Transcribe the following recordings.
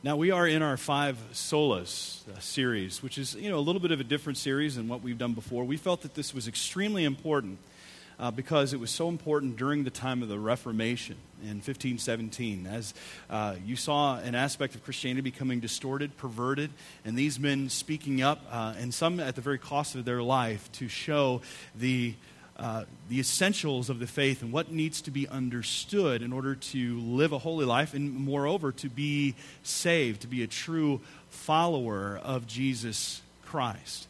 Now, we are in our five solas uh, series, which is you know, a little bit of a different series than what we've done before. We felt that this was extremely important uh, because it was so important during the time of the Reformation in 1517. As uh, you saw an aspect of Christianity becoming distorted, perverted, and these men speaking up, uh, and some at the very cost of their life, to show the uh, the essentials of the faith and what needs to be understood in order to live a holy life and, moreover, to be saved, to be a true follower of Jesus Christ.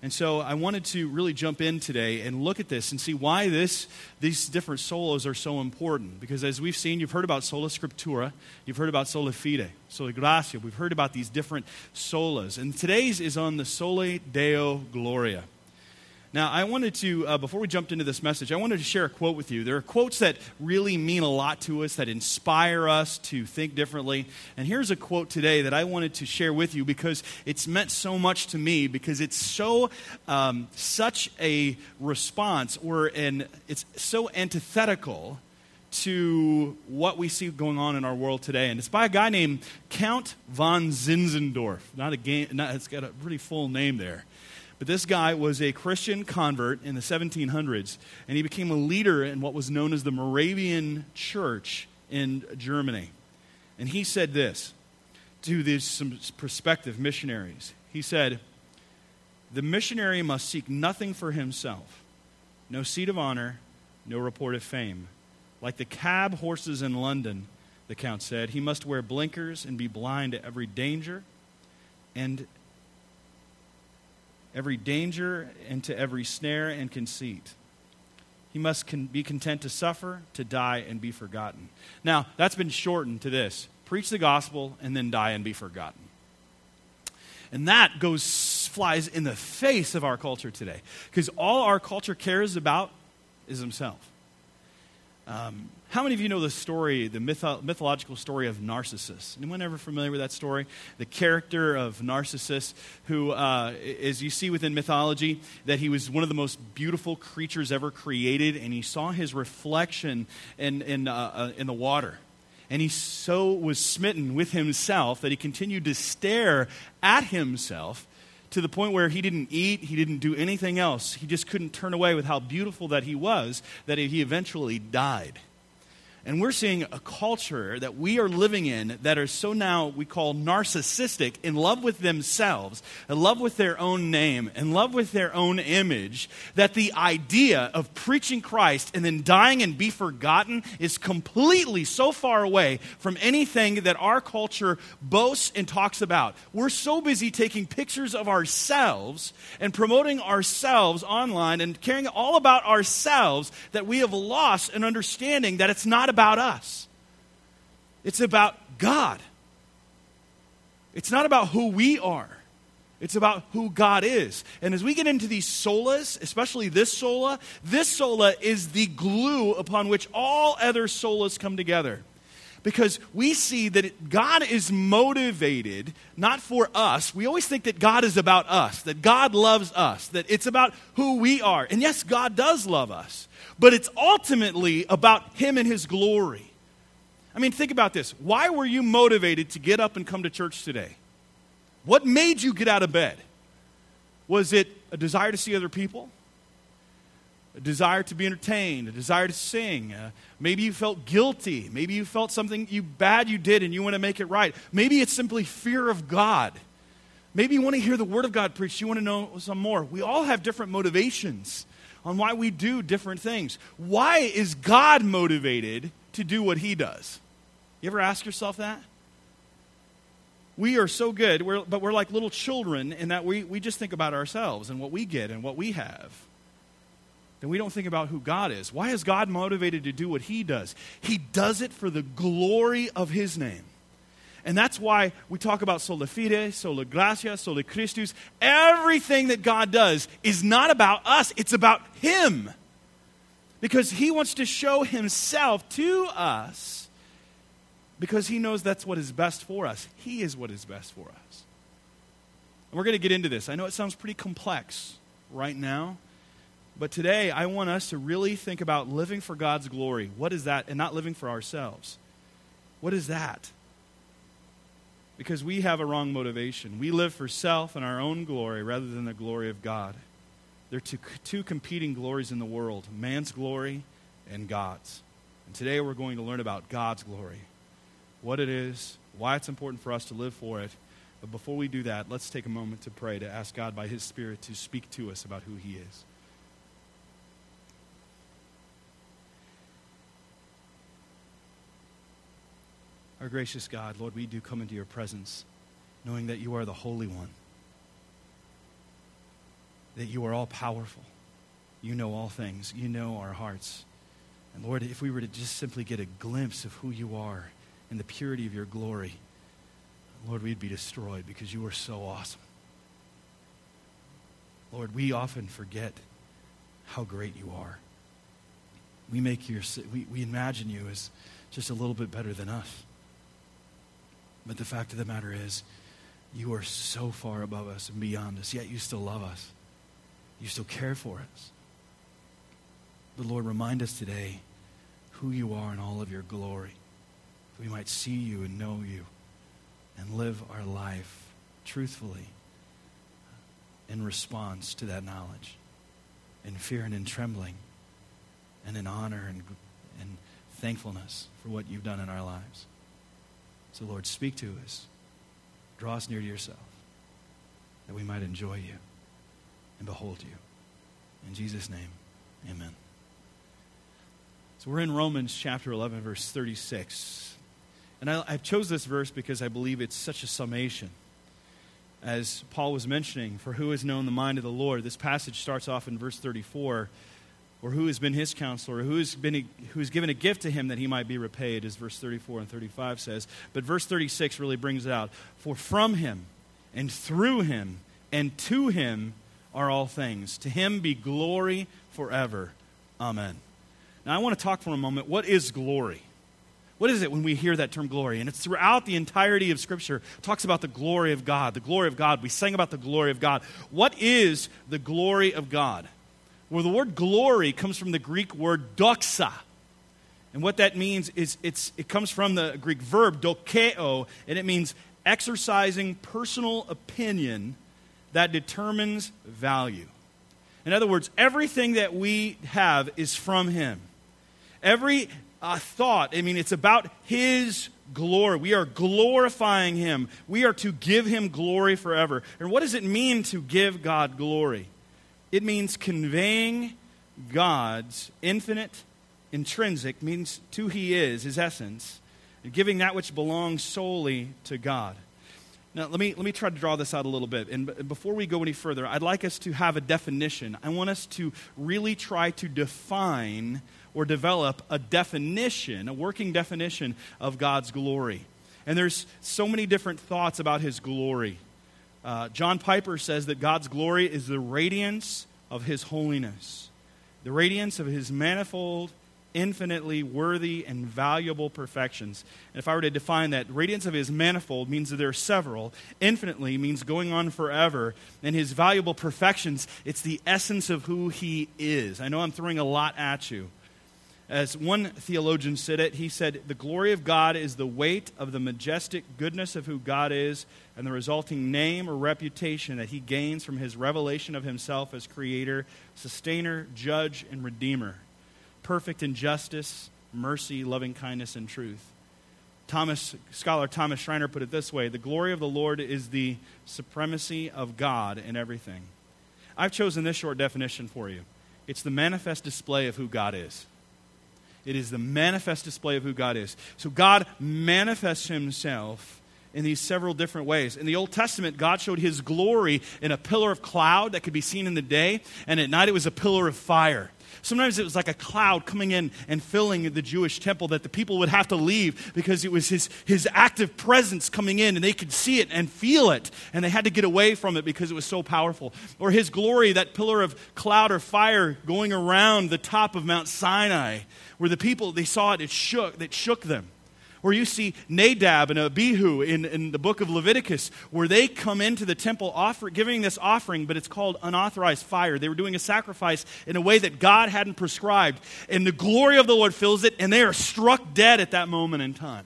And so I wanted to really jump in today and look at this and see why this, these different solas are so important. Because as we've seen, you've heard about sola scriptura, you've heard about sola fide, sola gratia. We've heard about these different solas. And today's is on the soli deo gloria. Now, I wanted to, uh, before we jumped into this message, I wanted to share a quote with you. There are quotes that really mean a lot to us, that inspire us to think differently. And here's a quote today that I wanted to share with you because it's meant so much to me, because it's so, um, such a response, or an, it's so antithetical to what we see going on in our world today. And it's by a guy named Count von Zinzendorf. Not a game, not, it's got a pretty full name there. But this guy was a Christian convert in the 1700s, and he became a leader in what was known as the Moravian Church in Germany. And he said this to these some prospective missionaries. He said, The missionary must seek nothing for himself, no seat of honor, no report of fame. Like the cab horses in London, the Count said, he must wear blinkers and be blind to every danger and every danger and to every snare and conceit. He must con- be content to suffer, to die, and be forgotten. Now, that's been shortened to this preach the gospel and then die and be forgotten. And that goes, flies in the face of our culture today. Because all our culture cares about is himself. Um, how many of you know the story, the mytho- mythological story of Narcissus? Anyone ever familiar with that story? The character of Narcissus, who, uh, as you see within mythology, that he was one of the most beautiful creatures ever created, and he saw his reflection in, in, uh, uh, in the water. And he so was smitten with himself that he continued to stare at himself to the point where he didn't eat, he didn't do anything else. He just couldn't turn away with how beautiful that he was, that he eventually died. And we're seeing a culture that we are living in that are so now we call narcissistic, in love with themselves, in love with their own name, in love with their own image, that the idea of preaching Christ and then dying and be forgotten is completely so far away from anything that our culture boasts and talks about. We're so busy taking pictures of ourselves and promoting ourselves online and caring all about ourselves that we have lost an understanding that it's not about about us, it's about God. It's not about who we are. It's about who God is. And as we get into these solas, especially this sola, this sola is the glue upon which all other solas come together. Because we see that God is motivated not for us. We always think that God is about us, that God loves us, that it's about who we are. And yes, God does love us but it's ultimately about Him and His glory. I mean, think about this. Why were you motivated to get up and come to church today? What made you get out of bed? Was it a desire to see other people? A desire to be entertained, a desire to sing. Uh, maybe you felt guilty. Maybe you felt something you bad you did and you want to make it right. Maybe it's simply fear of God. Maybe you want to hear the word of God preached. You want to know some more. We all have different motivations on why we do different things. Why is God motivated to do what he does? You ever ask yourself that? We are so good, we're, but we're like little children in that we, we just think about ourselves and what we get and what we have. Then we don't think about who God is. Why is God motivated to do what he does? He does it for the glory of his name. And that's why we talk about sola fide, sola gratia, sola Christus. Everything that God does is not about us, it's about Him. Because He wants to show Himself to us because He knows that's what is best for us. He is what is best for us. And we're going to get into this. I know it sounds pretty complex right now. But today, I want us to really think about living for God's glory. What is that? And not living for ourselves. What is that? because we have a wrong motivation. We live for self and our own glory rather than the glory of God. There are two, two competing glories in the world man's glory and God's. And today we're going to learn about God's glory, what it is, why it's important for us to live for it. But before we do that, let's take a moment to pray, to ask God by His Spirit to speak to us about who He is. Our gracious God, Lord, we do come into your presence knowing that you are the Holy One, that you are all powerful. You know all things, you know our hearts. And Lord, if we were to just simply get a glimpse of who you are and the purity of your glory, Lord, we'd be destroyed because you are so awesome. Lord, we often forget how great you are. We make your we, we imagine you as just a little bit better than us. But the fact of the matter is, you are so far above us and beyond us, yet you still love us. You still care for us. But Lord, remind us today who you are in all of your glory. That we might see you and know you and live our life truthfully in response to that knowledge, in fear and in trembling, and in honor and, and thankfulness for what you've done in our lives. So, Lord, speak to us. Draw us near to yourself that we might enjoy you and behold you. In Jesus' name, amen. So we're in Romans chapter 11, verse 36. And I, I chose this verse because I believe it's such a summation. As Paul was mentioning, for who has known the mind of the Lord? This passage starts off in verse 34 or who has been his counselor, or who has, been who has given a gift to him that he might be repaid, as verse 34 and 35 says. But verse 36 really brings it out. For from him, and through him, and to him are all things. To him be glory forever. Amen. Now, I want to talk for a moment. What is glory? What is it when we hear that term glory? And it's throughout the entirety of Scripture. It talks about the glory of God. The glory of God. We sang about the glory of God. What is the glory of God? Well, the word glory comes from the Greek word doxa. And what that means is it's, it comes from the Greek verb dokeo, and it means exercising personal opinion that determines value. In other words, everything that we have is from Him. Every uh, thought, I mean, it's about His glory. We are glorifying Him. We are to give Him glory forever. And what does it mean to give God glory? It means conveying God's infinite, intrinsic, means to He is, His essence, and giving that which belongs solely to God. Now, let me, let me try to draw this out a little bit. And before we go any further, I'd like us to have a definition. I want us to really try to define or develop a definition, a working definition of God's glory. And there's so many different thoughts about His glory. Uh, John Piper says that God's glory is the radiance of his holiness, the radiance of his manifold, infinitely worthy, and valuable perfections. And if I were to define that, radiance of his manifold means that there are several, infinitely means going on forever, and his valuable perfections, it's the essence of who he is. I know I'm throwing a lot at you. As one theologian said it, he said, The glory of God is the weight of the majestic goodness of who God is and the resulting name or reputation that he gains from his revelation of himself as creator, sustainer, judge, and redeemer, perfect in justice, mercy, loving kindness, and truth. Thomas, scholar Thomas Schreiner put it this way The glory of the Lord is the supremacy of God in everything. I've chosen this short definition for you it's the manifest display of who God is. It is the manifest display of who God is. So God manifests himself in these several different ways. In the Old Testament, God showed his glory in a pillar of cloud that could be seen in the day, and at night it was a pillar of fire. Sometimes it was like a cloud coming in and filling the Jewish temple that the people would have to leave because it was his, his active presence coming in and they could see it and feel it and they had to get away from it because it was so powerful. Or his glory, that pillar of cloud or fire going around the top of Mount Sinai where the people, they saw it, it shook, it shook them. Or you see Nadab and Abihu in, in the book of Leviticus, where they come into the temple offer, giving this offering, but it's called unauthorized fire. They were doing a sacrifice in a way that God hadn't prescribed. And the glory of the Lord fills it, and they are struck dead at that moment in time.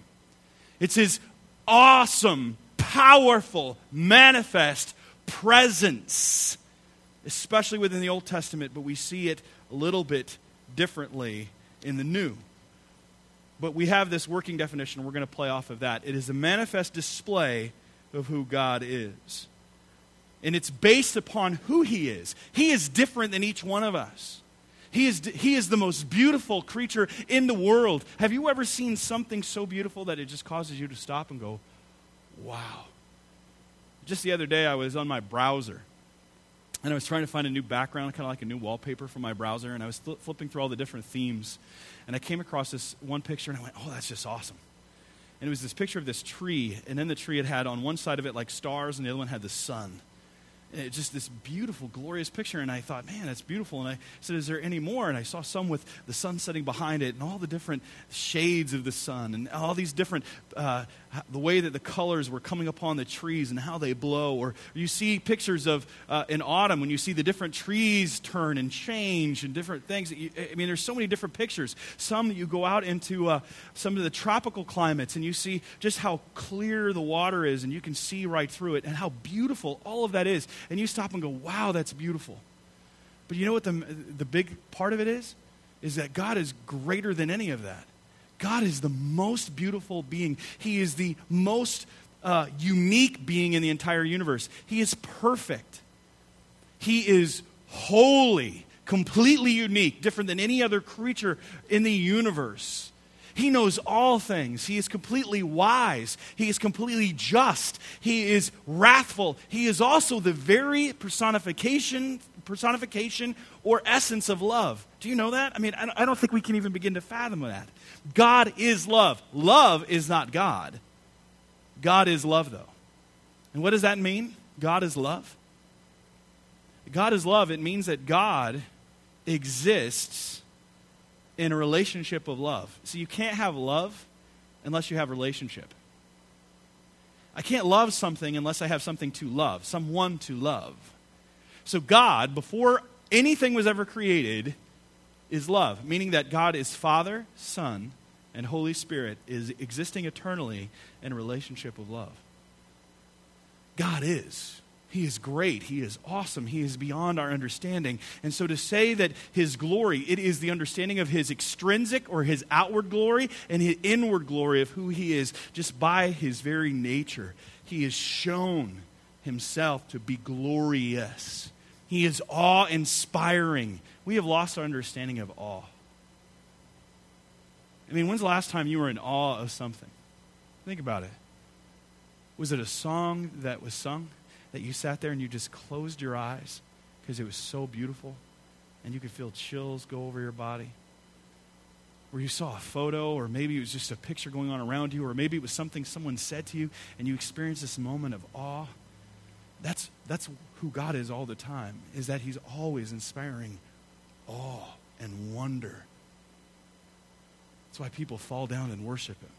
It's his awesome, powerful, manifest presence, especially within the Old Testament, but we see it a little bit differently in the New. But we have this working definition, we're going to play off of that. It is a manifest display of who God is. And it's based upon who He is. He is different than each one of us. He is, he is the most beautiful creature in the world. Have you ever seen something so beautiful that it just causes you to stop and go, wow? Just the other day, I was on my browser and I was trying to find a new background, kind of like a new wallpaper for my browser, and I was fl- flipping through all the different themes. And I came across this one picture and I went, oh, that's just awesome. And it was this picture of this tree, and then the tree had had on one side of it like stars, and the other one had the sun. And it, just this beautiful, glorious picture. And I thought, man, that's beautiful. And I said, is there any more? And I saw some with the sun setting behind it and all the different shades of the sun and all these different, uh, the way that the colors were coming upon the trees and how they blow. Or you see pictures of uh, in autumn when you see the different trees turn and change and different things. You, I mean, there's so many different pictures. Some you go out into uh, some of the tropical climates and you see just how clear the water is and you can see right through it and how beautiful all of that is and you stop and go, wow, that's beautiful. But you know what the, the big part of it is? Is that God is greater than any of that. God is the most beautiful being. He is the most uh, unique being in the entire universe. He is perfect. He is holy, completely unique, different than any other creature in the universe. He knows all things. He is completely wise. He is completely just. He is wrathful. He is also the very personification, personification or essence of love. Do you know that? I mean, I don't think we can even begin to fathom that. God is love. Love is not God. God is love, though. And what does that mean? God is love. God is love. It means that God exists in a relationship of love. So you can't have love unless you have relationship. I can't love something unless I have something to love, someone to love. So God, before anything was ever created, is love, meaning that God is Father, Son, and Holy Spirit is existing eternally in a relationship of love. God is. He is great. He is awesome. He is beyond our understanding. And so to say that his glory, it is the understanding of his extrinsic or his outward glory and his inward glory of who he is just by his very nature. He has shown himself to be glorious. He is awe inspiring. We have lost our understanding of awe. I mean, when's the last time you were in awe of something? Think about it. Was it a song that was sung? that you sat there and you just closed your eyes because it was so beautiful and you could feel chills go over your body? Where you saw a photo, or maybe it was just a picture going on around you, or maybe it was something someone said to you and you experienced this moment of awe. That's, that's who God is all the time, is that He's always inspiring awe and wonder. That's why people fall down and worship Him.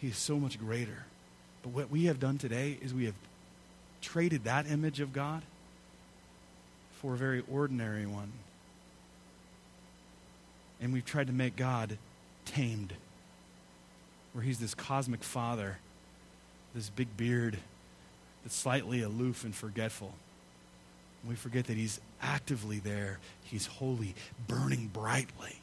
He is so much greater. But what we have done today is we have traded that image of God for a very ordinary one. And we've tried to make God tamed, where he's this cosmic father, this big beard that's slightly aloof and forgetful. We forget that he's actively there, he's holy, burning brightly.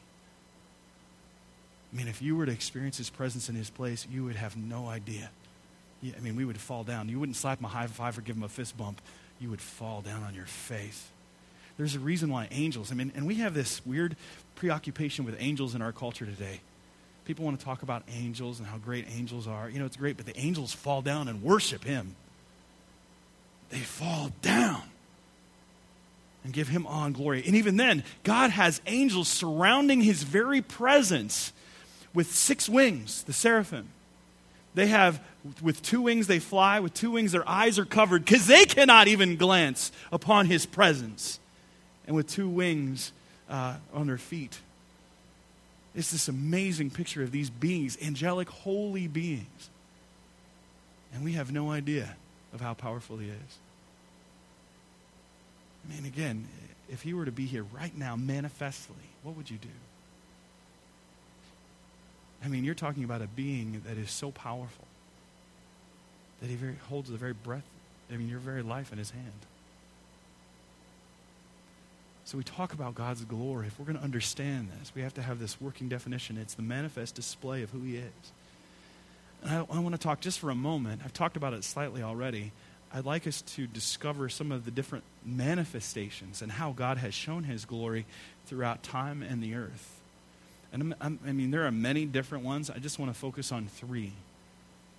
I mean, if you were to experience his presence in his place, you would have no idea I mean, we would fall down. You wouldn't slap him a high five or give him a fist bump. You would fall down on your face. There's a reason why angels, I mean, and we have this weird preoccupation with angels in our culture today. People want to talk about angels and how great angels are. You know, it's great, but the angels fall down and worship him. They fall down and give him awe and glory. And even then, God has angels surrounding his very presence with six wings, the seraphim. They have, with two wings, they fly. With two wings, their eyes are covered because they cannot even glance upon his presence. And with two wings uh, on their feet. It's this amazing picture of these beings, angelic, holy beings. And we have no idea of how powerful he is. I mean, again, if he were to be here right now, manifestly, what would you do? I mean, you're talking about a being that is so powerful. that he very, holds the very breath, I mean, your very life in his hand. So we talk about God's glory. If we're going to understand this, we have to have this working definition. It's the manifest display of who He is. And I, I want to talk just for a moment. I've talked about it slightly already. I'd like us to discover some of the different manifestations and how God has shown His glory throughout time and the earth. And I'm, I'm, i mean, there are many different ones. I just want to focus on three.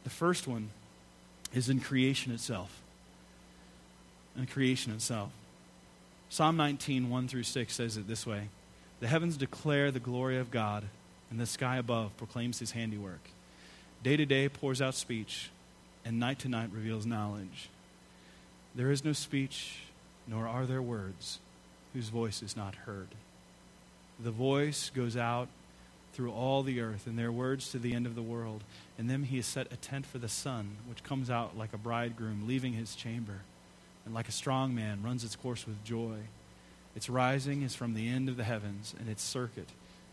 The first one is in creation itself. In creation itself. Psalm 19, 1 through 6 says it this way The heavens declare the glory of God, and the sky above proclaims his handiwork. Day to day pours out speech, and night to night reveals knowledge. There is no speech, nor are there words, whose voice is not heard. The voice goes out through all the earth, and their words to the end of the world. In them he has set a tent for the sun, which comes out like a bridegroom leaving his chamber and like a strong man runs its course with joy. Its rising is from the end of the heavens, and its circuit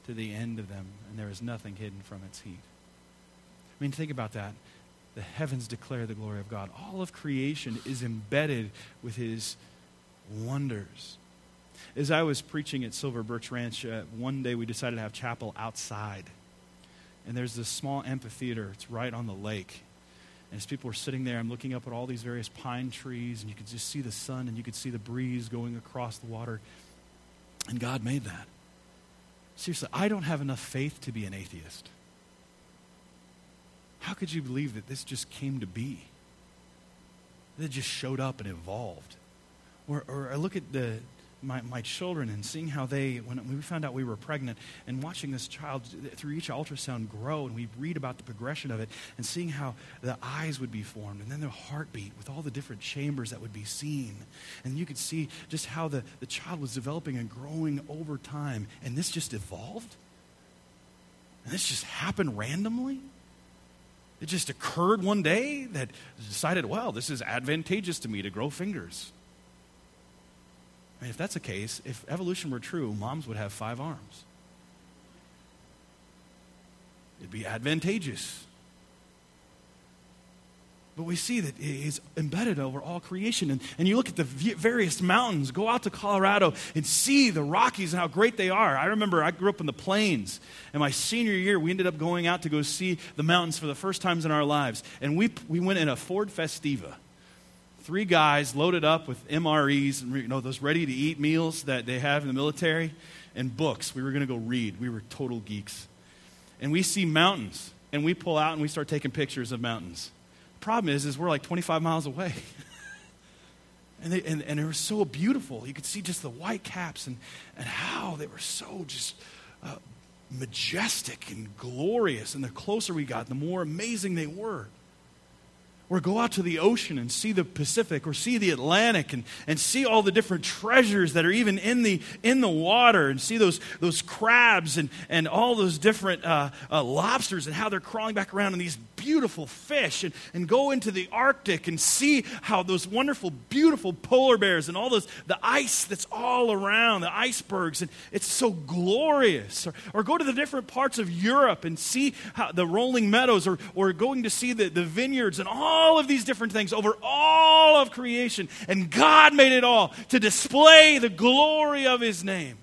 to the end of them, and there is nothing hidden from its heat. I mean, think about that. The heavens declare the glory of God. All of creation is embedded with his wonders. As I was preaching at Silver Birch Ranch, uh, one day we decided to have chapel outside. And there's this small amphitheater, it's right on the lake. And as people were sitting there, I'm looking up at all these various pine trees, and you could just see the sun and you could see the breeze going across the water. And God made that. Seriously, I don't have enough faith to be an atheist. How could you believe that this just came to be? That it just showed up and evolved. Or, or I look at the, my, my children and seeing how they, when we found out we were pregnant, and watching this child through each ultrasound grow, and we read about the progression of it, and seeing how the eyes would be formed, and then the heartbeat with all the different chambers that would be seen. And you could see just how the, the child was developing and growing over time. And this just evolved? And this just happened randomly? It just occurred one day that decided, well, this is advantageous to me to grow fingers. I mean, if that's the case, if evolution were true, moms would have five arms. It'd be advantageous. But we see that it is embedded over all creation. And, and you look at the various mountains, go out to Colorado and see the Rockies and how great they are. I remember I grew up in the plains. And my senior year, we ended up going out to go see the mountains for the first times in our lives. And we, we went in a Ford Festiva three guys loaded up with MREs, you know, those ready to eat meals that they have in the military, and books. We were going to go read. We were total geeks. And we see mountains, and we pull out and we start taking pictures of mountains. Problem is, is we're like 25 miles away. and, they, and, and they were so beautiful. You could see just the white caps and, and how they were so just uh, majestic and glorious. And the closer we got, the more amazing they were or go out to the ocean and see the Pacific or see the Atlantic and, and see all the different treasures that are even in the, in the water and see those, those crabs and, and all those different uh, uh, lobsters and how they're crawling back around in these beautiful fish and, and go into the Arctic and see how those wonderful, beautiful polar bears and all those, the ice that's all around, the icebergs, and it's so glorious. Or, or go to the different parts of Europe and see how the rolling meadows or, or going to see the, the vineyards and all of these different things over all of creation. And God made it all to display the glory of His name.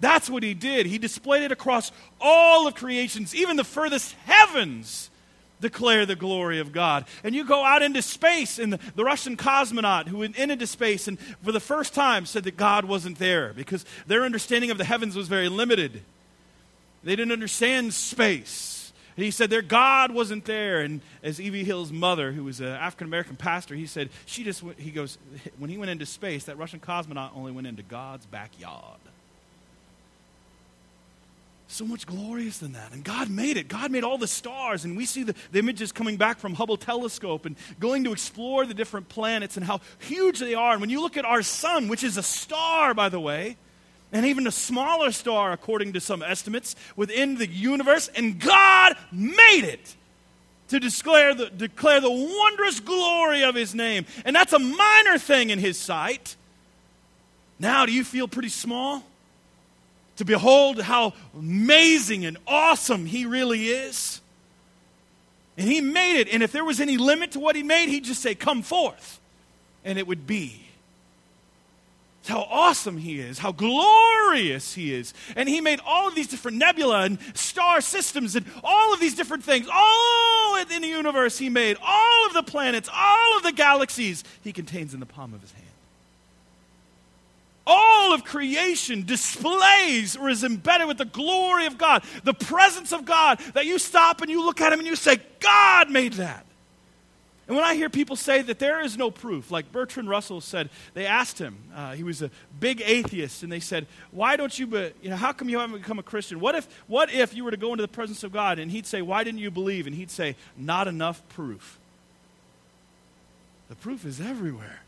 That's what he did. He displayed it across all of creations, even the furthest heavens declare the glory of God. And you go out into space, and the, the, Russian cosmonaut who went into space and for the first time said that God wasn't there because their understanding of the heavens was very limited. They didn't understand space. And he said their God wasn't there. And as E.V. Hill's mother, who was an African American pastor, he said, she just, he goes, when he went into space, that Russian cosmonaut only went into God's backyard so much glorious than that. And God made it. God made all the stars. And we see the, the, images coming back from Hubble telescope and going to explore the different planets and how huge they are. And when you look at our sun, which is a star, by the way, and even a smaller star, according to some estimates, within the universe, and God made it to declare the, declare the wondrous glory of His name. And that's a minor thing in His sight. Now, do you feel pretty small? To behold how amazing and awesome He really is. And he made it. And if there was any limit to what he made, he'd just say, Come forth. And it would be. How awesome he is, how glorious he is. And he made all of these different nebula and star systems and all of these different things. All in the universe he made, all of the planets, all of the galaxies he contains in the palm of his hand all of creation displays or is embedded with the glory of God, the presence of God, that you stop and you look at Him and you say, God made that. And when I hear people say that there is no proof, like Bertrand Russell said, they asked him, uh, he was a big atheist, and they said, Why don't you, be, you know, how come you haven't become a Christian? What if, what if you were to go into the presence of God? And he'd say, Why didn't you believe? And he'd say, Not enough proof. The proof is everywhere.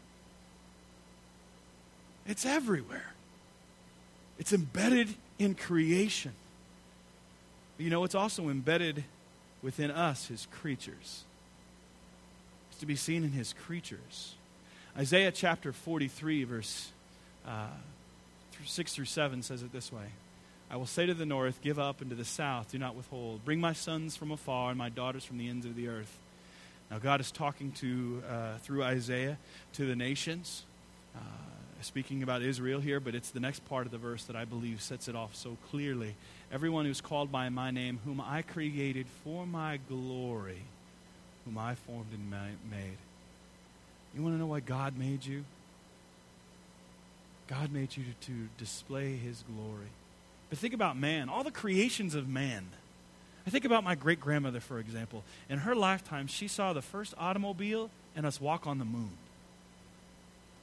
It's everywhere. It's embedded in creation. But you know, it's also embedded within us, his creatures. It's to be seen in his creatures. Isaiah chapter 43, verse uh, 6 through 7 says it this way I will say to the north, Give up, and to the south, do not withhold. Bring my sons from afar and my daughters from the ends of the earth. Now, God is talking to, uh, through Isaiah to the nations. Uh, speaking about Israel here, but it's the next part of the verse that I believe sets it off so clearly. Everyone who's called by my name, whom I created for my glory, whom I formed and made. You want to know why God made you? God made you to, to display his glory. But think about man, all the creations of man. I think about my great grandmother, for example. In her lifetime, she saw the first automobile and us walk on the moon.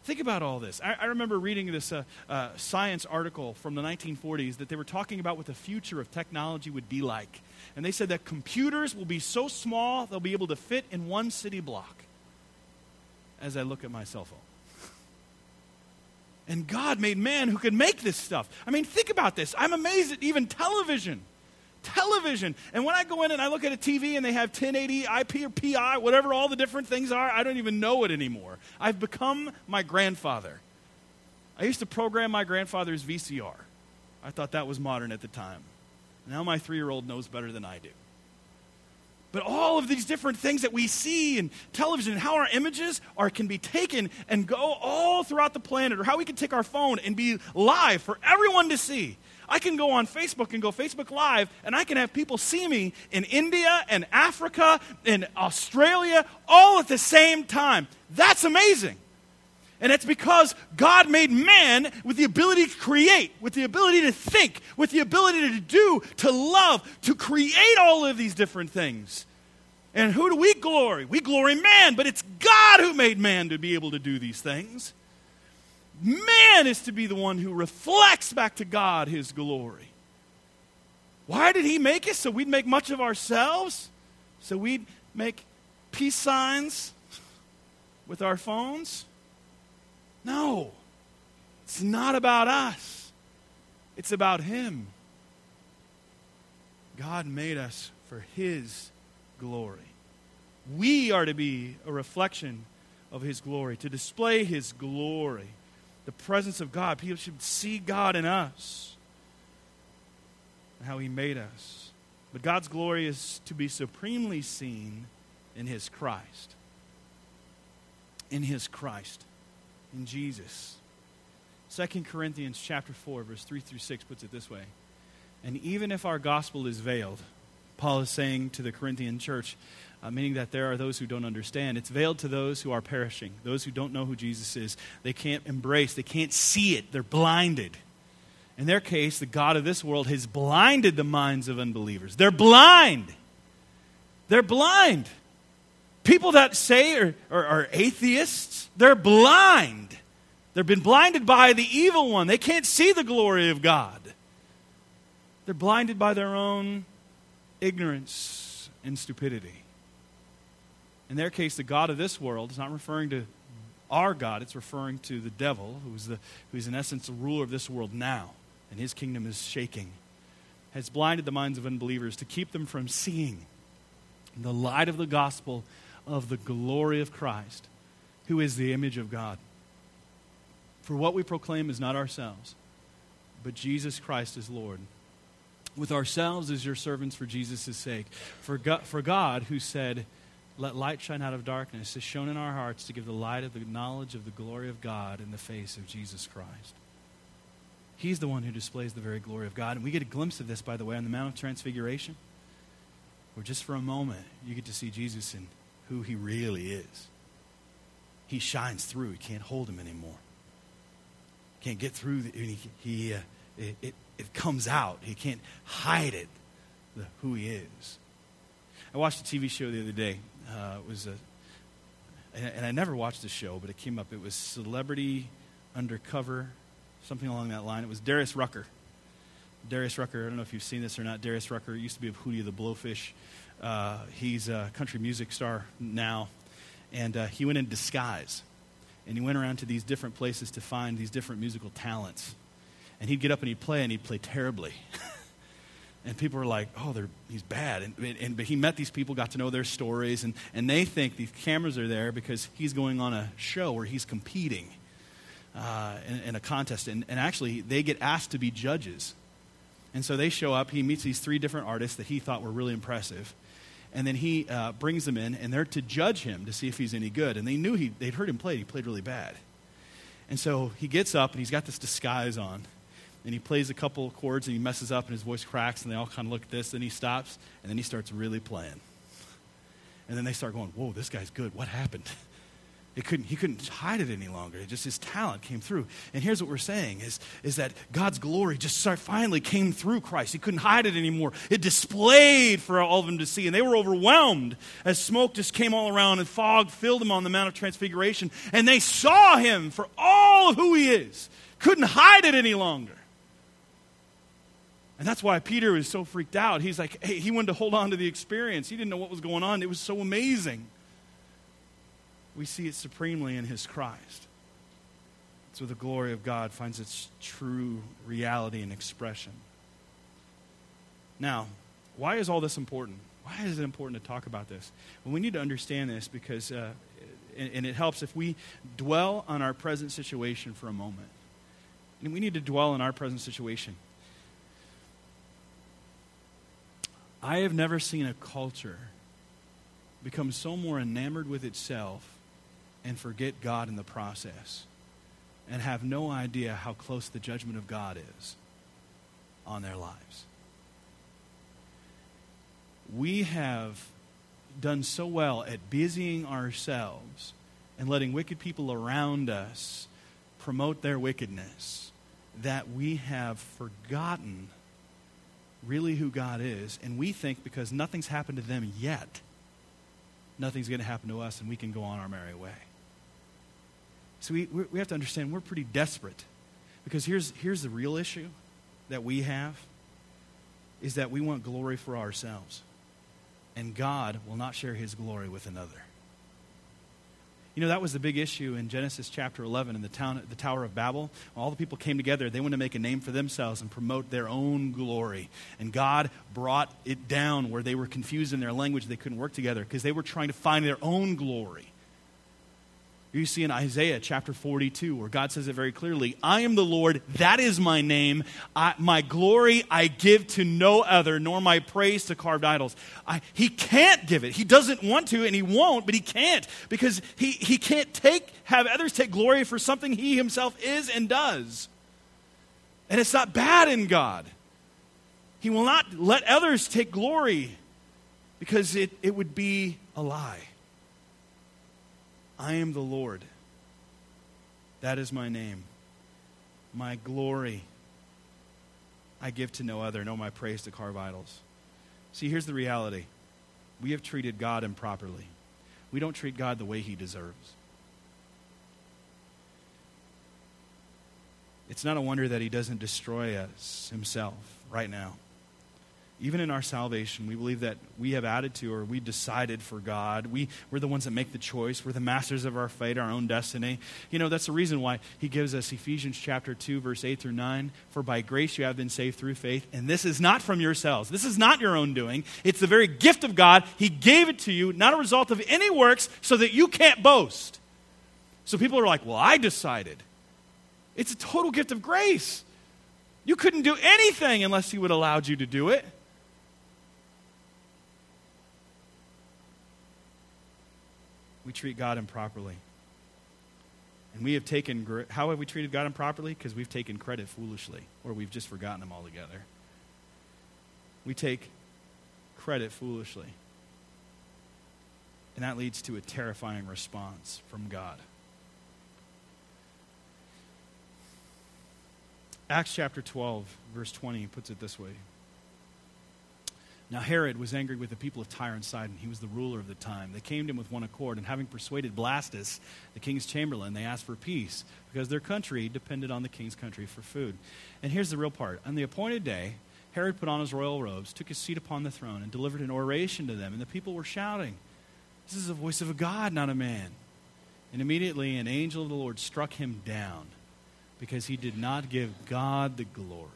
Think about all this. I, I remember reading this uh, uh, science article from the 1940s that they were talking about what the future of technology would be like. And they said that computers will be so small they'll be able to fit in one city block as I look at my cell phone. And God made man who could make this stuff. I mean, think about this. I'm amazed at even television television. And when I go in and I look at a TV and they have 1080 IP or PI, whatever all the different things are, I don't even know it anymore. I've become my grandfather. I used to program my grandfather's VCR. I thought that was modern at the time. Now my three year old knows better than I do. But all of these different things that we see in television, and how our images are can be taken and go all throughout the planet, or how we can take our phone and be live for everyone to see. I can go on Facebook and go Facebook Live, and I can have people see me in India and Africa and Australia all at the same time. That's amazing. And it's because God made man with the ability to create, with the ability to think, with the ability to do, to love, to create all of these different things. And who do we glory? We glory man, but it's God who made man to be able to do these things. Man is to be the one who reflects back to God his glory. Why did he make us? So we'd make much of ourselves? So we'd make peace signs with our phones? No. It's not about us, it's about him. God made us for his glory. We are to be a reflection of his glory, to display his glory the presence of God. People should see God in us and how He made us. But God's glory is to be supremely seen in His Christ. In His Christ. In Jesus. 2 Corinthians chapter 4, verse 3 through 6 puts it this way. And even if our gospel is veiled, Paul is saying to the Corinthian church, uh, meaning that there are those who don't understand. It's veiled to those who are perishing, those who don't know who Jesus is. They can't embrace, they can't see it, they're blinded. In their case, the God of this world has blinded the minds of unbelievers. They're blind. They're blind. People that say are, are, are atheists, they're blind. They've been blinded by the evil one. They can't see the glory of God. They're blinded by their own ignorance and stupidity. In their case, the God of this world is not referring to our God, it's referring to the devil, who's, the, who's in essence the ruler of this world now, and his kingdom is shaking, has blinded the minds of unbelievers to keep them from seeing the light of the gospel of the glory of Christ, who is the image of God. For what we proclaim is not ourselves, but Jesus Christ is Lord, with ourselves as your servants for Jesus' sake. For God, for God, who said, Let light shine out of darkness, is shown in our hearts to give the light of the knowledge of the glory of God in the face of Jesus Christ. He's the one who displays the very glory of God. And we get a glimpse of this, by the way, on the Mount of Transfiguration, where just for a moment you get to see Jesus and who he really is. He shines through. You can't hold him anymore. Can't get through. The, he, he uh, it, it, it, comes out. He can't hide it, the, who he is. I watched a TV show the other day. Uh, was a, and, and I never watched the show, but it came up. It was Celebrity Undercover something along that line. It was Darius Rucker. Darius Rucker, I don't know if you've seen this or not. Darius Rucker used to be of Hootie the Blowfish. Uh, he's a country music star now. And uh, he went in disguise. And he went around to these different places to find these different musical talents. And he'd get up and he'd play, and he'd play terribly. and people are like, oh, he's bad. And, and, but he met these people, got to know their stories, and, and they think these cameras are there because he's going on a show where he's competing uh, in, in, a contest. And, and actually, they get asked to be judges. And so they show up. He meets these three different artists that he thought were really impressive. And then he uh, brings them in, and they're to judge him to see if he's any good. And they knew he, they'd heard him play. He played really bad. And so he gets up, and he's got this disguise on. And he plays a couple of chords, and he messes up, and his voice cracks, and they all kind of look at this. Then he stops, and then he starts really playing. And then they start going, Whoa, this guy's good. What happened? It couldn't, he couldn't hide it any longer. It just his talent came through. And here's what we're saying is, is that God's glory just finally came through Christ. He couldn't hide it anymore. It displayed for all of them to see. And they were overwhelmed as smoke just came all around and fog filled them on the Mount of Transfiguration. And they saw him for all of who he is. Couldn't hide it any longer. And that's why Peter was so freaked out. He's like, hey, he wanted to hold on to the experience. He didn't know what was going on. It was so amazing we see it supremely in his Christ. So the glory of God finds its true reality and expression. Now, why is all this important? Why is it important to talk about this? Well, we need to understand this because, uh, and, and it helps if we dwell on our present situation for a moment. And we need to dwell on our present situation. I have never seen a culture become so more enamored with itself and forget God in the process and have no idea how close the judgment of God is on their lives. We have done so well at busying ourselves and letting wicked people around us promote their wickedness that we have forgotten really who God is. And we think because nothing's happened to them yet, nothing's going to happen to us and we can go on our merry way. So we, we have to understand we're pretty desperate. Because here's, here's the real issue that we have is that we want glory for ourselves. And God will not share his glory with another. You know, that was the big issue in Genesis chapter 11 in the, town, the Tower of Babel. All the people came together. They wanted to make a name for themselves and promote their own glory. And God brought it down where they were confused in their language. They couldn't work together because they were trying to find their own glory. You see in Isaiah chapter 42, where God says it very clearly I am the Lord, that is my name. I, my glory I give to no other, nor my praise to carved idols. I, he can't give it. He doesn't want to, and he won't, but he can't because he, he can't take, have others take glory for something he himself is and does. And it's not bad in God. He will not let others take glory because it, it would be a lie. I am the Lord. That is my name. My glory I give to no other, no my praise to carve idols. See, here's the reality we have treated God improperly. We don't treat God the way he deserves. It's not a wonder that he doesn't destroy us himself right now even in our salvation, we believe that we have added to or we decided for God. We, we're the ones that make the choice. We're the masters of our fate, our own destiny. You know, that's the reason why he gives us Ephesians chapter 2, verse 8 through 9. For by grace you have been saved through faith, and this is not from yourselves. This is not your own doing. It's the very gift of God. He gave it to you, not a result of any works, so that you can't boast. So people are like, well, I decided. It's a total gift of grace. You couldn't do anything unless He would allowed you to do it. We treat God improperly. And we have taken, how have we treated God improperly? Because we've taken credit foolishly, or we've just forgotten Him altogether. We take credit foolishly. And that leads to a terrifying response from God. Acts chapter 12, verse 20 puts it this way. Now Herod was angry with the people of Tyre and Sidon. He was the ruler of the time. They came to him with one accord, and having persuaded Blastus, the king's chamberlain, they asked for peace, because their country depended on the king's country for food. And here's the real part. On the appointed day, Herod put on his royal robes, took his seat upon the throne, and delivered an oration to them, and the people were shouting, This is the voice of a God, not a man. And immediately an angel of the Lord struck him down, because he did not give God the glory.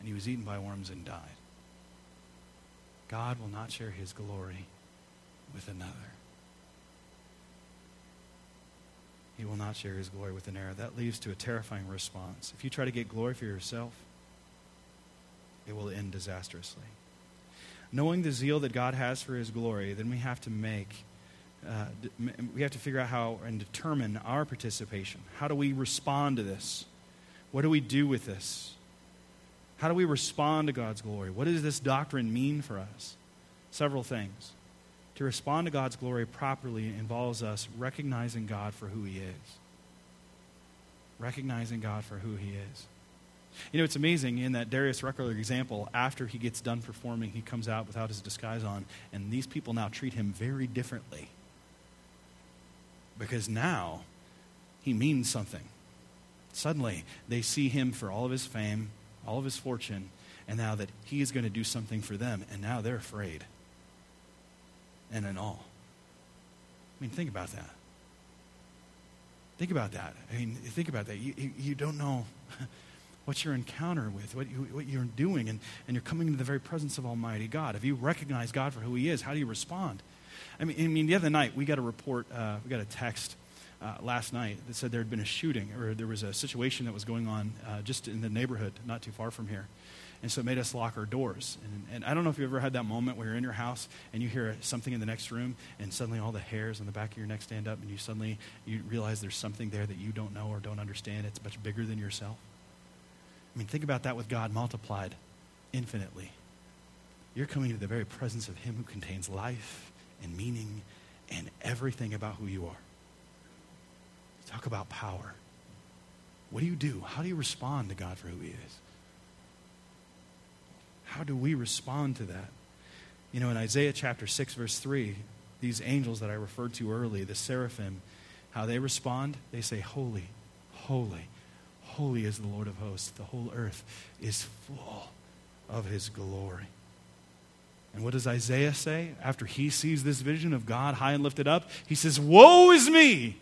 And he was eaten by worms and died. God will not share his glory with another. He will not share his glory with another. That leads to a terrifying response. If you try to get glory for yourself, it will end disastrously. Knowing the zeal that God has for his glory, then we have to make, uh, we have to figure out how and determine our participation. How do we respond to this? What do we do with this? How do we respond to God's glory? What does this doctrine mean for us? Several things. To respond to God's glory properly involves us recognizing God for who He is. Recognizing God for who He is. You know, it's amazing in that Darius Rucker example, after he gets done performing, he comes out without his disguise on, and these people now treat him very differently. Because now he means something. Suddenly, they see him for all of his fame, all of his fortune, and now that he is going to do something for them, and now they're afraid and in awe. I mean, think about that. Think about that. I mean, think about that. You, you, you don't know what your encounter with, what, you, what you're doing, and, and you're coming into the very presence of Almighty God. If you recognize God for who He is, how do you respond? I mean, I mean the other night, we got a report, uh, we got a text uh, last night that said there had been a shooting or there was a situation that was going on uh, just in the neighborhood, not too far from here. And so it made us lock our doors. And, and, I don't know if you've ever had that moment where you're in your house and you hear something in the next room, and suddenly all the hairs on the back of your neck stand up, and you suddenly you realize there's something there that you don't know or don't understand. It's much bigger than yourself. I mean, think about that with God multiplied infinitely. You're coming to the very presence of Him who contains life and meaning and everything about who you are. Talk about power. What do you do? How do you respond to God for who He is? How do we respond to that? You know, in Isaiah chapter 6, verse 3, these angels that I referred to early, the seraphim, how they respond, they say, Holy, holy, holy is the Lord of hosts. The whole earth is full of his glory. And what does Isaiah say after he sees this vision of God high and lifted up? He says, Woe is me!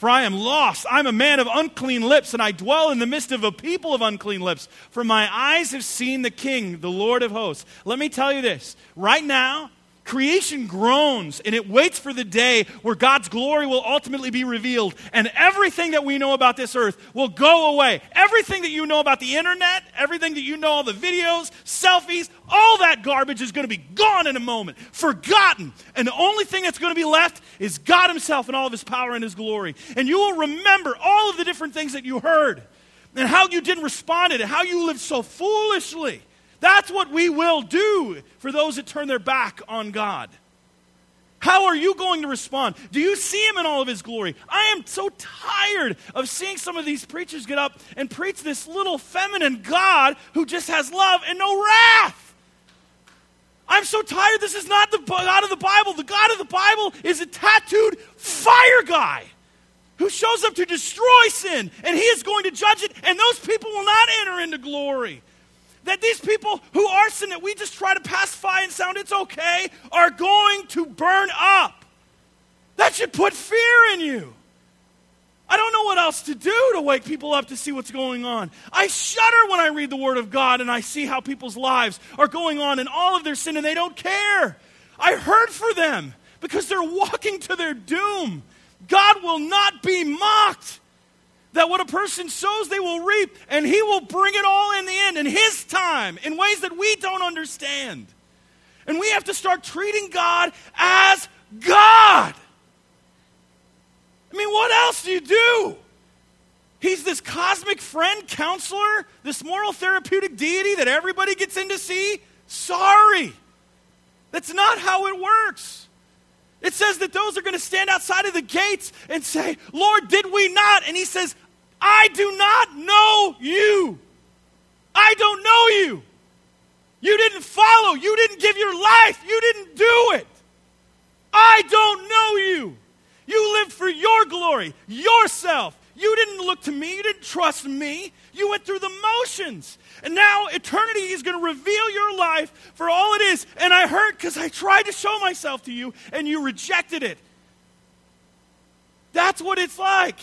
For I am lost. I'm a man of unclean lips, and I dwell in the midst of a people of unclean lips. For my eyes have seen the King, the Lord of hosts. Let me tell you this right now, Creation groans and it waits for the day where God's glory will ultimately be revealed and everything that we know about this earth will go away. Everything that you know about the internet, everything that you know, all the videos, selfies, all that garbage is going to be gone in a moment, forgotten. And the only thing that's going to be left is God Himself and all of His power and His glory. And you will remember all of the different things that you heard and how you didn't respond to it, how you lived so foolishly. That's what we will do for those that turn their back on God. How are you going to respond? Do you see him in all of his glory? I am so tired of seeing some of these preachers get up and preach this little feminine God who just has love and no wrath. I'm so tired. This is not the God of the Bible. The God of the Bible is a tattooed fire guy who shows up to destroy sin, and he is going to judge it, and those people will not enter into glory that these people who arson that we just try to pacify and sound it's okay are going to burn up. That should put fear in you. I don't know what else to do to wake people up to see what's going on. I shudder when I read the Word of God and I see how people's lives are going on in all of their sin and they don't care. I hurt for them because they're walking to their doom. God will not be mocked. That what a person sows, they will reap, and He will bring it all in the end in His time in ways that we don't understand. And we have to start treating God as God. I mean, what else do you do? He's this cosmic friend, counselor, this moral therapeutic deity that everybody gets in to see. Sorry. That's not how it works. It says that those are going to stand outside of the gates and say, Lord, did we not? And he says, I do not know you. I don't know you. You didn't follow. You didn't give your life. You didn't do it. I don't know you. You lived for your glory, yourself. You didn't look to me. You didn't trust me. You went through the motions. And now eternity is going to reveal your life for all it is. And I hurt because I tried to show myself to you and you rejected it. That's what it's like.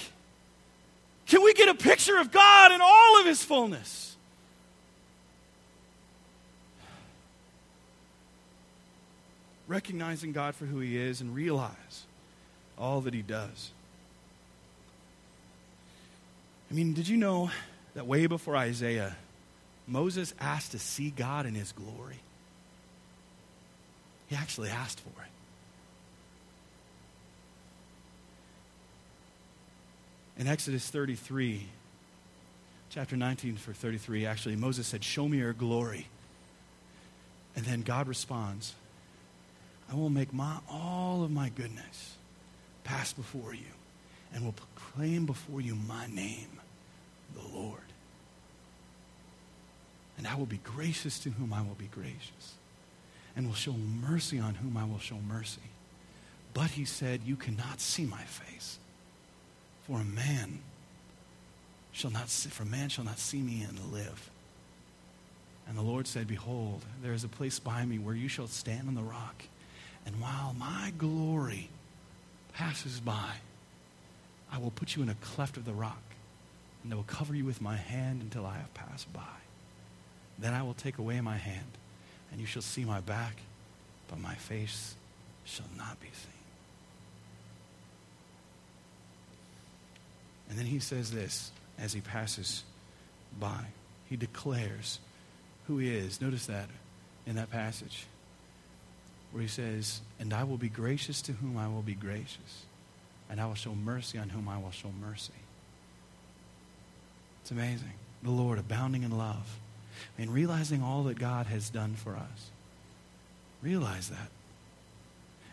Can we get a picture of God in all of his fullness? Recognizing God for who he is and realize all that he does. I mean, did you know that way before Isaiah, Moses asked to see God in his glory? He actually asked for it. In Exodus 33, chapter 19 for 33, actually, Moses said, Show me your glory. And then God responds, I will make my, all of my goodness pass before you and will proclaim before you my name, the Lord. And I will be gracious to whom I will be gracious, and will show mercy on whom I will show mercy. But he said, You cannot see my face. For a man shall not see, for man shall not see me and live. And the Lord said, Behold, there is a place by me where you shall stand on the rock. And while my glory passes by, I will put you in a cleft of the rock, and I will cover you with my hand until I have passed by. Then I will take away my hand, and you shall see my back, but my face shall not be seen. And then he says this as he passes by. He declares who he is. Notice that in that passage where he says, And I will be gracious to whom I will be gracious, and I will show mercy on whom I will show mercy. It's amazing. The Lord abounding in love. I mean, realizing all that God has done for us. Realize that.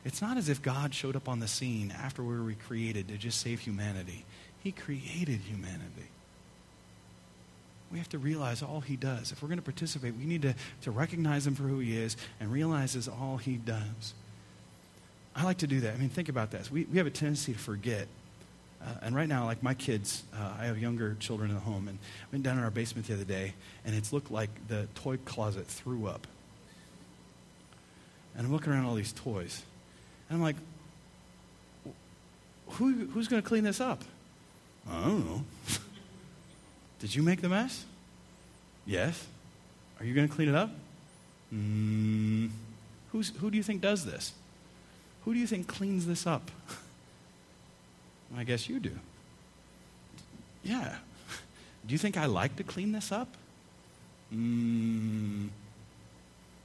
It's not as if God showed up on the scene after we were recreated to just save humanity. He created humanity. We have to realize all he does. If we're going to participate, we need to, to recognize him for who he is and realize all he does. I like to do that. I mean, think about this. We, we have a tendency to forget. Uh, and right now, like my kids, uh, I have younger children in the home, and I went down in our basement the other day, and it's looked like the toy closet threw up. And I'm looking around all these toys, and I'm like, who, who's going to clean this up? I don't know. Did you make the mess? Yes. Are you going to clean it up? Mm, who do you think does this? Who do you think cleans this up? I guess you do. Yeah. Do you think I like to clean this up? Mm,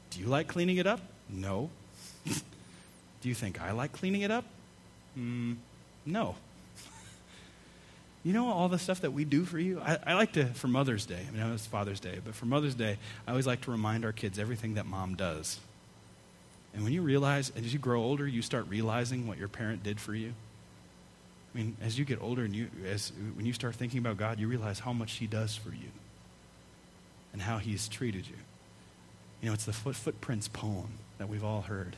do you like cleaning it up? No. do you think I like cleaning it up? Mm, no. You know all the stuff that we do for you? I, I, like to, for Mother's Day, I mean, I know it's Father's Day, but for Mother's Day, I always like to remind our kids everything that mom does. And when you realize, as you grow older, you start realizing what your parent did for you. I mean, as you get older and you, as, when you start thinking about God, you realize how much He does for you and how He's treated you. You know, it's the foot, Footprints poem that we've all heard,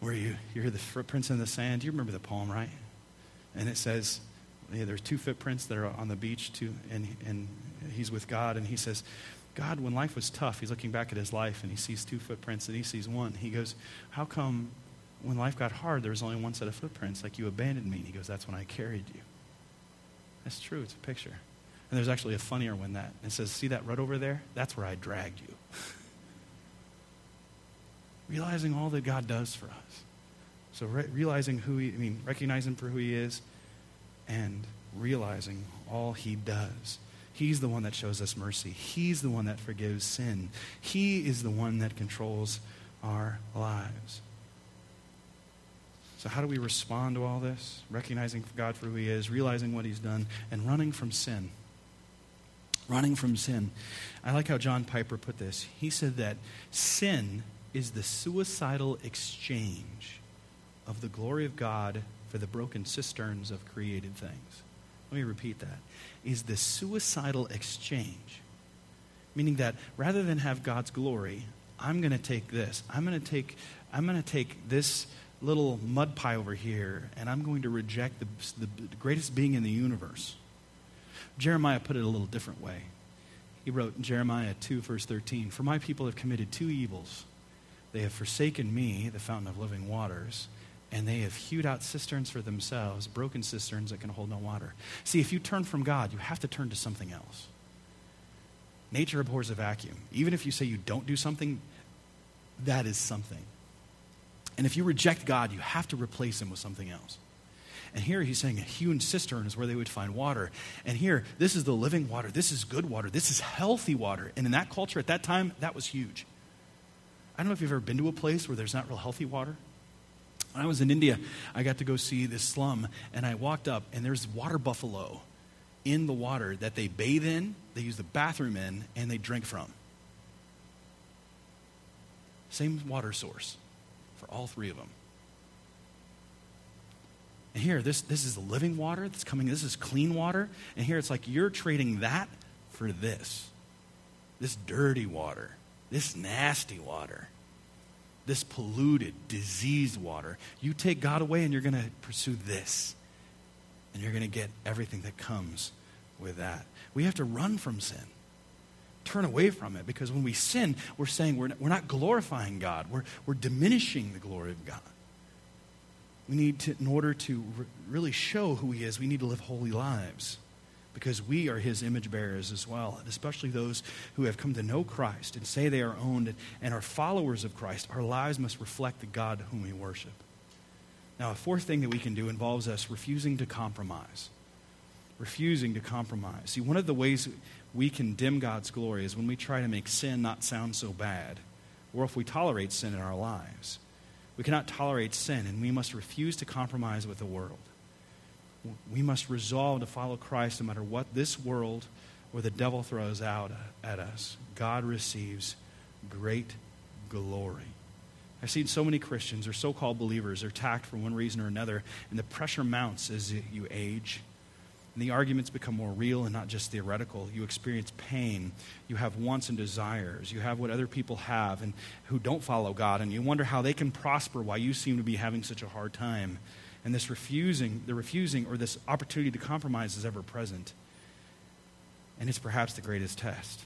where you, you hear the footprints in the sand. You remember the poem, right? And it says, yeah, there's two footprints that are on the beach, too, and, and he's with God, and he says, God, when life was tough, he's looking back at his life and he sees two footprints and he sees one. He goes, How come when life got hard, there was only one set of footprints? Like you abandoned me. And he goes, That's when I carried you. That's true. It's a picture. And there's actually a funnier one that it says, See that rut over there? That's where I dragged you. realizing all that God does for us. So re- realizing who he, I mean, recognizing for who he is and realizing all he does. He's the one that shows us mercy. He's the one that forgives sin. He is the one that controls our lives. So, how do we respond to all this? Recognizing God for who He is, realizing what He's done, and running from sin. Running from sin. I like how John Piper put this. He said that sin is the suicidal exchange of the glory of God for the broken cisterns of created things. Let me repeat that. Is the suicidal exchange. Meaning that rather than have God's glory, I'm going to take this. I'm going to take I'm going to take this little mud pie over here and I'm going to reject the, the greatest being in the universe. Jeremiah put it a little different way. He wrote in Jeremiah 2, verse 13 For my people have committed two evils. They have forsaken me, the fountain of living waters, and they have hewed out cisterns for themselves, broken cisterns that can hold no water. See, if you turn from God, you have to turn to something else. Nature abhors a vacuum. Even if you say you don't do something, that is something. And if you reject God, you have to replace him with something else. And here he's saying a hewn cistern is where they would find water. And here, this is the living water. This is good water. This is healthy water. And in that culture at that time, that was huge. I don't know if you've ever been to a place where there's not real healthy water. When I was in India, I got to go see this slum, and I walked up, and there's water buffalo in the water that they bathe in, they use the bathroom in, and they drink from. Same water source for all three of them. And here, this, this is the living water that's coming, this is clean water. And here it's like you're trading that for this this dirty water, this nasty water this polluted, diseased water. You take God away and you're going to pursue this. And you're going to get everything that comes with that. We have to run from sin. Turn away from it because when we sin, we're saying we're not, we're not glorifying God. We're, we're diminishing the glory of God. We need to, in order to re- really show who He is, we need to live holy lives because we are his image bearers as well, and especially those who have come to know Christ and say they are owned and are followers of Christ. Our lives must reflect the God whom we worship. Now, a fourth thing that we can do involves us refusing to compromise. Refusing to compromise. See, one of the ways we can dim God's glory is when we try to make sin not sound so bad, or if we tolerate sin in our lives. We cannot tolerate sin, and we must refuse to compromise with the world we must resolve to follow Christ no matter what this world or the devil throws out at us. God receives great glory. I've seen so many Christians or so called believers are attacked for one reason or another, and the pressure mounts as you age. And the arguments become more real and not just theoretical. You experience pain. You have wants and desires. You have what other people have and who don't follow God, and you wonder how they can prosper while you seem to be having such a hard time and this refusing, the refusing or this opportunity to compromise is ever present. And it's perhaps the greatest test.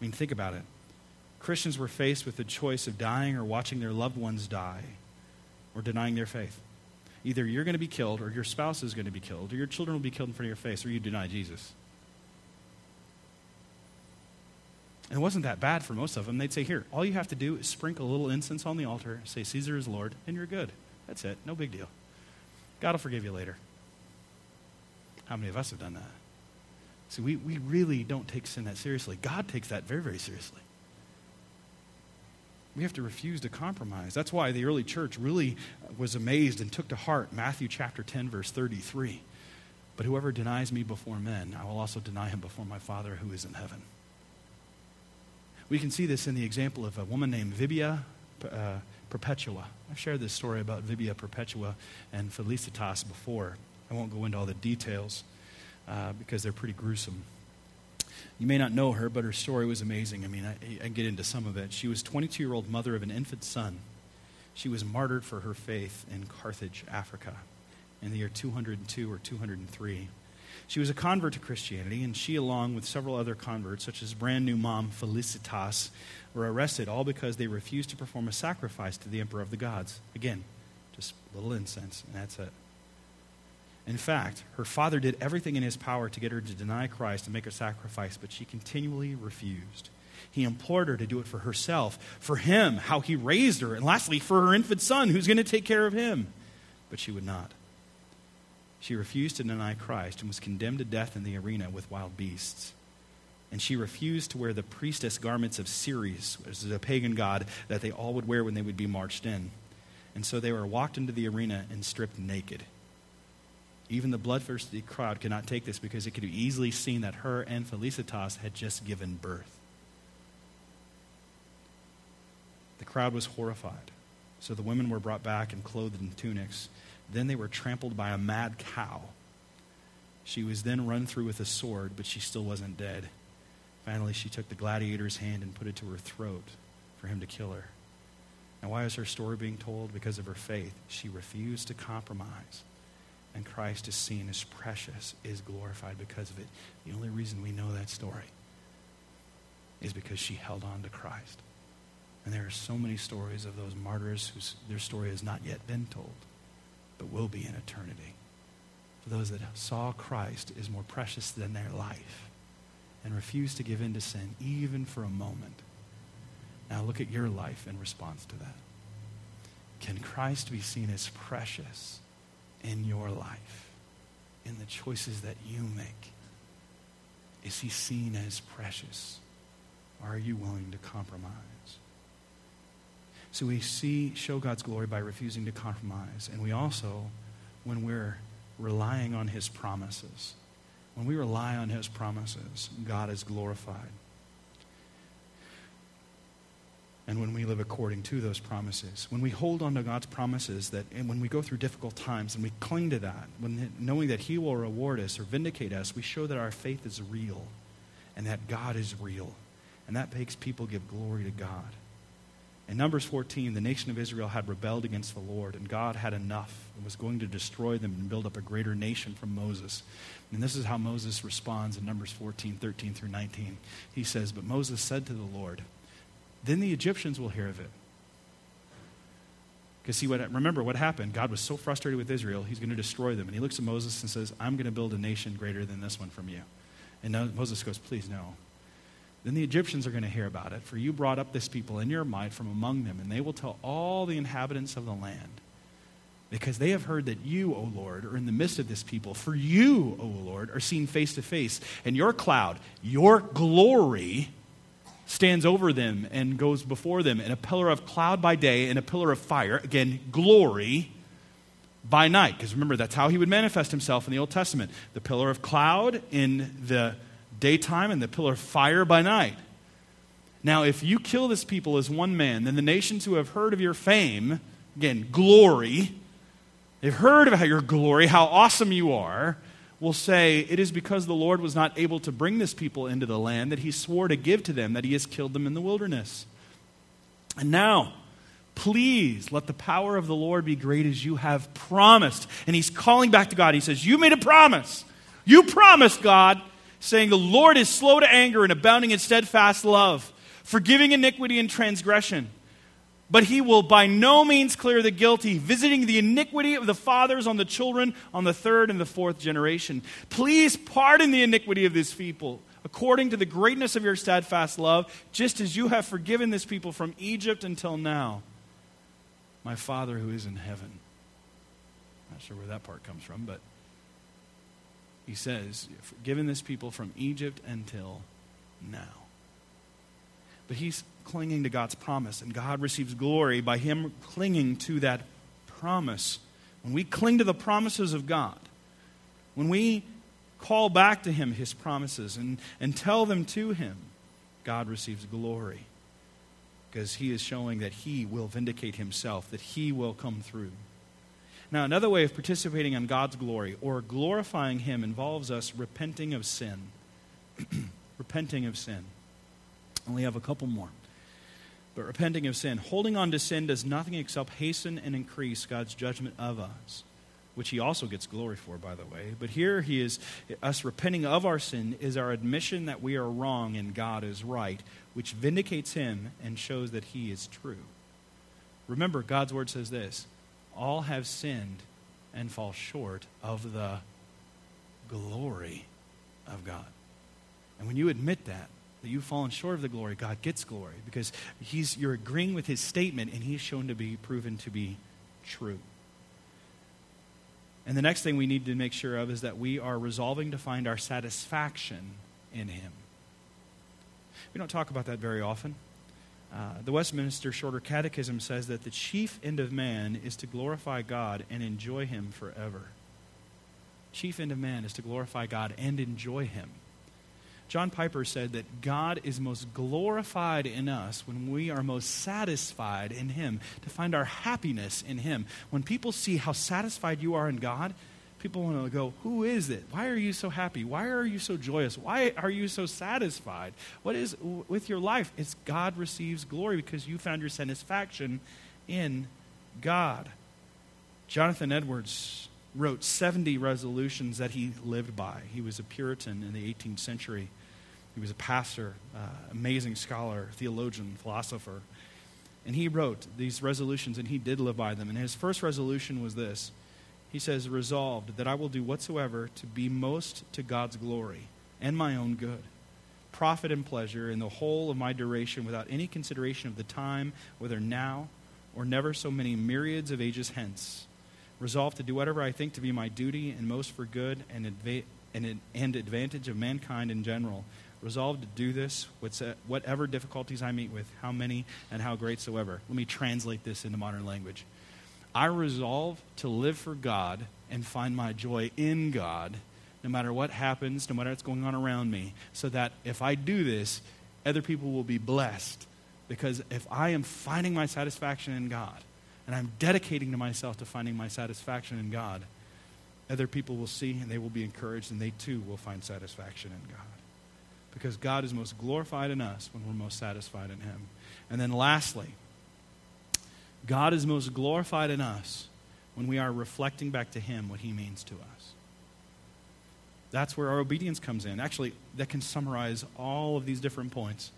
I mean, think about it. Christians were faced with the choice of dying or watching their loved ones die or denying their faith. Either you're going to be killed, or your spouse is going to be killed, or your children will be killed in front of your face, or you deny Jesus. And it wasn't that bad for most of them. They'd say, Here, all you have to do is sprinkle a little incense on the altar, say, Caesar is Lord, and you're good. That's it. No big deal. God will forgive you later. How many of us have done that? See, we, we really don't take sin that seriously. God takes that very, very seriously. We have to refuse to compromise. That's why the early church really was amazed and took to heart Matthew chapter 10, verse 33. But whoever denies me before men, I will also deny him before my Father who is in heaven. We can see this in the example of a woman named Vibia uh, Perpetua. I've shared this story about Vibia Perpetua and Felicitas before. I won't go into all the details uh, because they're pretty gruesome. You may not know her, but her story was amazing. I mean, I, I get into some of it. She was 22 year old mother of an infant son. She was martyred for her faith in Carthage, Africa, in the year 202 or 203. She was a convert to Christianity, and she, along with several other converts, such as brand new mom Felicitas, were arrested, all because they refused to perform a sacrifice to the emperor of the gods. Again, just a little incense, and that's it. In fact, her father did everything in his power to get her to deny Christ and make a sacrifice, but she continually refused. He implored her to do it for herself, for him, how he raised her, and lastly, for her infant son, who's going to take care of him. But she would not. She refused to deny Christ and was condemned to death in the arena with wild beasts. And she refused to wear the priestess garments of Ceres, which is a pagan god that they all would wear when they would be marched in. And so they were walked into the arena and stripped naked. Even the bloodthirsty crowd could not take this because it could be easily seen that her and Felicitas had just given birth. The crowd was horrified. So the women were brought back and clothed in tunics. Then they were trampled by a mad cow. She was then run through with a sword, but she still wasn't dead. Finally, she took the gladiator's hand and put it to her throat for him to kill her. Now, why is her story being told? Because of her faith. She refused to compromise. And Christ is seen as precious, is glorified because of it. The only reason we know that story is because she held on to Christ. And there are so many stories of those martyrs whose their story has not yet been told but will be in eternity. For those that saw Christ is more precious than their life and refuse to give in to sin even for a moment. Now look at your life in response to that. Can Christ be seen as precious in your life, in the choices that you make? Is he seen as precious? Or are you willing to compromise? So we see, show God's glory by refusing to compromise. And we also, when we're relying on his promises, when we rely on his promises, God is glorified. And when we live according to those promises, when we hold on to God's promises, that, and when we go through difficult times and we cling to that, when, knowing that He will reward us or vindicate us, we show that our faith is real and that God is real. And that makes people give glory to God. In Numbers 14, the nation of Israel had rebelled against the Lord, and God had enough and was going to destroy them and build up a greater nation from Moses. And this is how Moses responds in Numbers 14, 13 through 19. He says, But Moses said to the Lord, Then the Egyptians will hear of it. Because see what remember what happened? God was so frustrated with Israel, he's going to destroy them. And he looks at Moses and says, I'm going to build a nation greater than this one from you. And Moses goes, Please no. Then the Egyptians are going to hear about it, for you brought up this people in your might from among them, and they will tell all the inhabitants of the land. Because they have heard that you, O Lord, are in the midst of this people. For you, O Lord, are seen face to face, and your cloud, your glory, stands over them and goes before them in a pillar of cloud by day and a pillar of fire. Again, glory by night. Because remember, that's how he would manifest himself in the Old Testament the pillar of cloud in the daytime and the pillar of fire by night. Now, if you kill this people as one man, then the nations who have heard of your fame, again, glory, they've heard of your glory, how awesome you are, will say, It is because the Lord was not able to bring this people into the land that he swore to give to them, that he has killed them in the wilderness. And now, please let the power of the Lord be great as you have promised. And he's calling back to God. He says, You made a promise. You promised, God saying, The Lord is slow to anger and abounding in steadfast love, forgiving iniquity and transgression. But he will by no means clear the guilty, visiting the iniquity of the fathers on the children on the third and the fourth generation. Please pardon the iniquity of this people according to the greatness of your steadfast love, just as you have forgiven this people from Egypt until now. My Father who is in heaven. Not sure where that part comes from, but he says, given this people from Egypt until now. But he's clinging to God's promise, and God receives glory by him clinging to that promise. When we cling to the promises of God, when we call back to him his promises and, and tell them to him, God receives glory because he is showing that he will vindicate himself, that he will come through. Now, another way of participating in God's glory or glorifying Him involves us repenting of sin. repenting of sin. Only have a couple more. But repenting of sin. Holding on to sin does nothing except hasten and increase God's judgment of us, which He also gets glory for, by the way. But here He is, us repenting of our sin is our admission that we are wrong and God is right, which vindicates Him and shows that He is true. Remember, God's Word says this all have sinned and fall short of the glory of God. And when you admit that, that you've fallen short of the glory, God gets glory because he's, you're agreeing with his statement and he's shown to be proven to be true. And the next thing we need to make sure of is that we are resolving to find our satisfaction in Him. We don't talk about that very often. Uh, the Westminster Shorter Catechism says that the chief end of man is to glorify God and enjoy Him forever. Chief end of man is to glorify God and enjoy Him. John Piper said that God is most glorified in us when we are most satisfied in Him, to find our happiness in Him. When people see how satisfied you are in God, people want to go, Who is it? Why are you so happy? Why are you so joyous? Why are you so satisfied? What is with your life? It's God receives glory because you found your satisfaction in God. Jonathan Edwards wrote 70 resolutions that he lived by. He was a Puritan in the 18th century. He was a pastor, uh, amazing scholar, theologian, philosopher. And he wrote these resolutions and he did live by them. And his first resolution was this He says, Resolved that I will do whatsoever to be most to God's glory and my own good, profit and pleasure in the whole of my duration without any consideration of the time, whether now or never so many myriads of ages hence. Resolved to do whatever I think to be my duty and most for good and, adva- and, and advantage of mankind in general resolved to do this, uh, whatever difficulties I meet with, how many and how great soever. Let me translate this into modern language. I resolve to live for God and find my joy in God, no matter what happens, no matter what's going on around me, so that if I do this, other people will be blessed. Because if I am finding my satisfaction in God, and I'm dedicating to myself to finding my satisfaction in God, other people will see and they will be encouraged, and they too will find satisfaction in God because God is most glorified in us when we're most satisfied in Him. And then lastly, God is most glorified in us when we are reflecting back to Him what He means to us. That's where our obedience comes in. Actually, that can summarize all of these different points.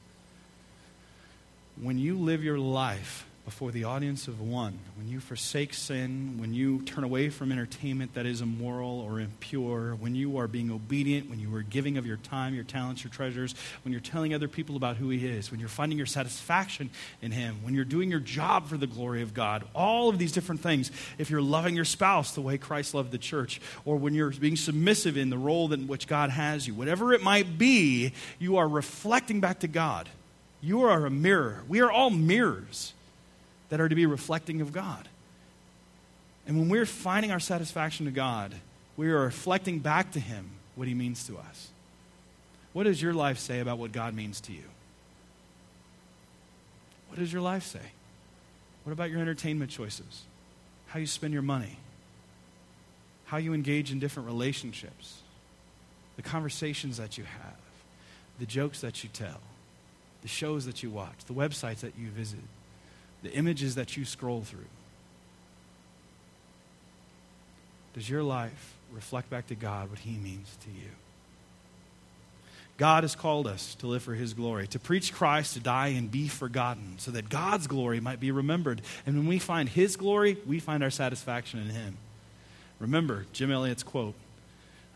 When you live your life before the audience of one, when you forsake sin, when you turn away from entertainment that is immoral or impure, when you are being obedient, when you are giving of your time, your talents, your treasures, when you're telling other people about who He is, when you're finding your satisfaction in Him, when you're doing your job for the glory of God, all of these different things, if you're loving your spouse the way Christ loved the church, or when you're being submissive in the role in which God has you, whatever it might be, you are reflecting back to God. You are a mirror. We are all mirrors that are to be reflecting of God. And when we're finding our satisfaction to God, we are reflecting back to Him what He means to us. What does your life say about what God means to you? What does your life say? What about your entertainment choices? How you spend your money? How you engage in different relationships? The conversations that you have? The jokes that you tell? The shows that you watch? The websites that you visit? The images that you scroll through? Does your life reflect back to God what He means to you? God has called us to live for His glory, to preach Christ, to die and be forgotten, so that God's glory might be remembered. And when we find His glory, we find our satisfaction in Him. Remember Jim Elliot's quote,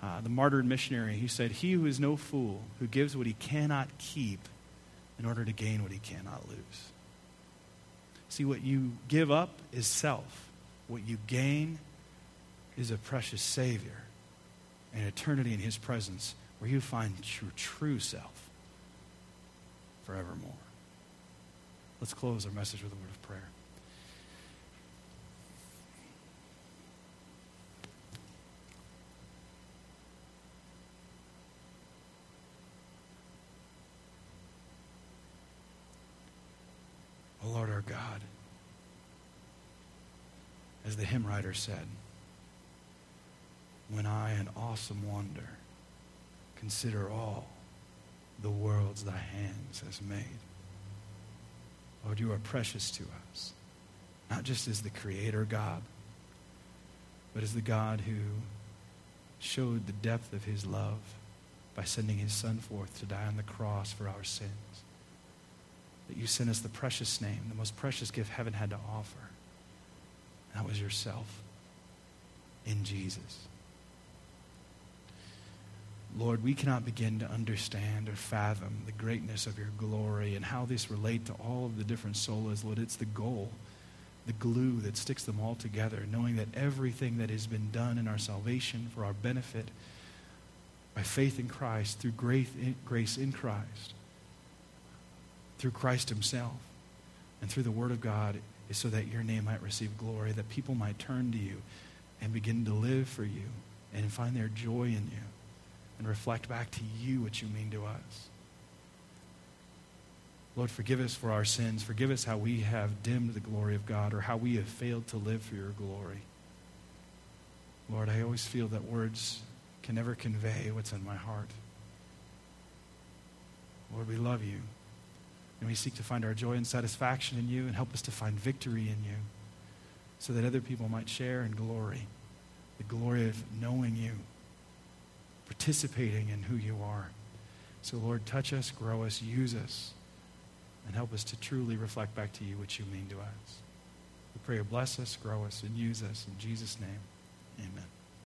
uh, the martyred missionary. He said, He who is no fool, who gives what he cannot keep in order to gain what he cannot lose. See, what you give up is self, what you gain is a precious Savior and eternity in His presence where you find your true self forevermore. Let's close our message with a word of prayer. Lord our God, as the hymn writer said, when I, in awesome wonder, consider all the worlds thy hands has made. Lord, you are precious to us, not just as the creator God, but as the God who showed the depth of his love by sending his son forth to die on the cross for our sins that you sent us the precious name, the most precious gift heaven had to offer. That was yourself in Jesus. Lord, we cannot begin to understand or fathom the greatness of your glory and how this relate to all of the different solas. Lord, it's the goal the glue that sticks them all together, knowing that everything that has been done in our salvation for our benefit by faith in Christ, through grace in Christ, through Christ Himself, and through the Word of God, is so that your name might receive glory, that people might turn to you and begin to live for you and find their joy in you and reflect back to you what you mean to us. Lord, forgive us for our sins. Forgive us how we have dimmed the glory of God or how we have failed to live for your glory. Lord, I always feel that words can never convey what's in my heart. Lord, we love you. And we seek to find our joy and satisfaction in you and help us to find victory in you so that other people might share in glory, the glory of knowing you, participating in who you are. So, Lord, touch us, grow us, use us and help us to truly reflect back to you what you mean to us. We pray you bless us, grow us, and use us. In Jesus' name, amen.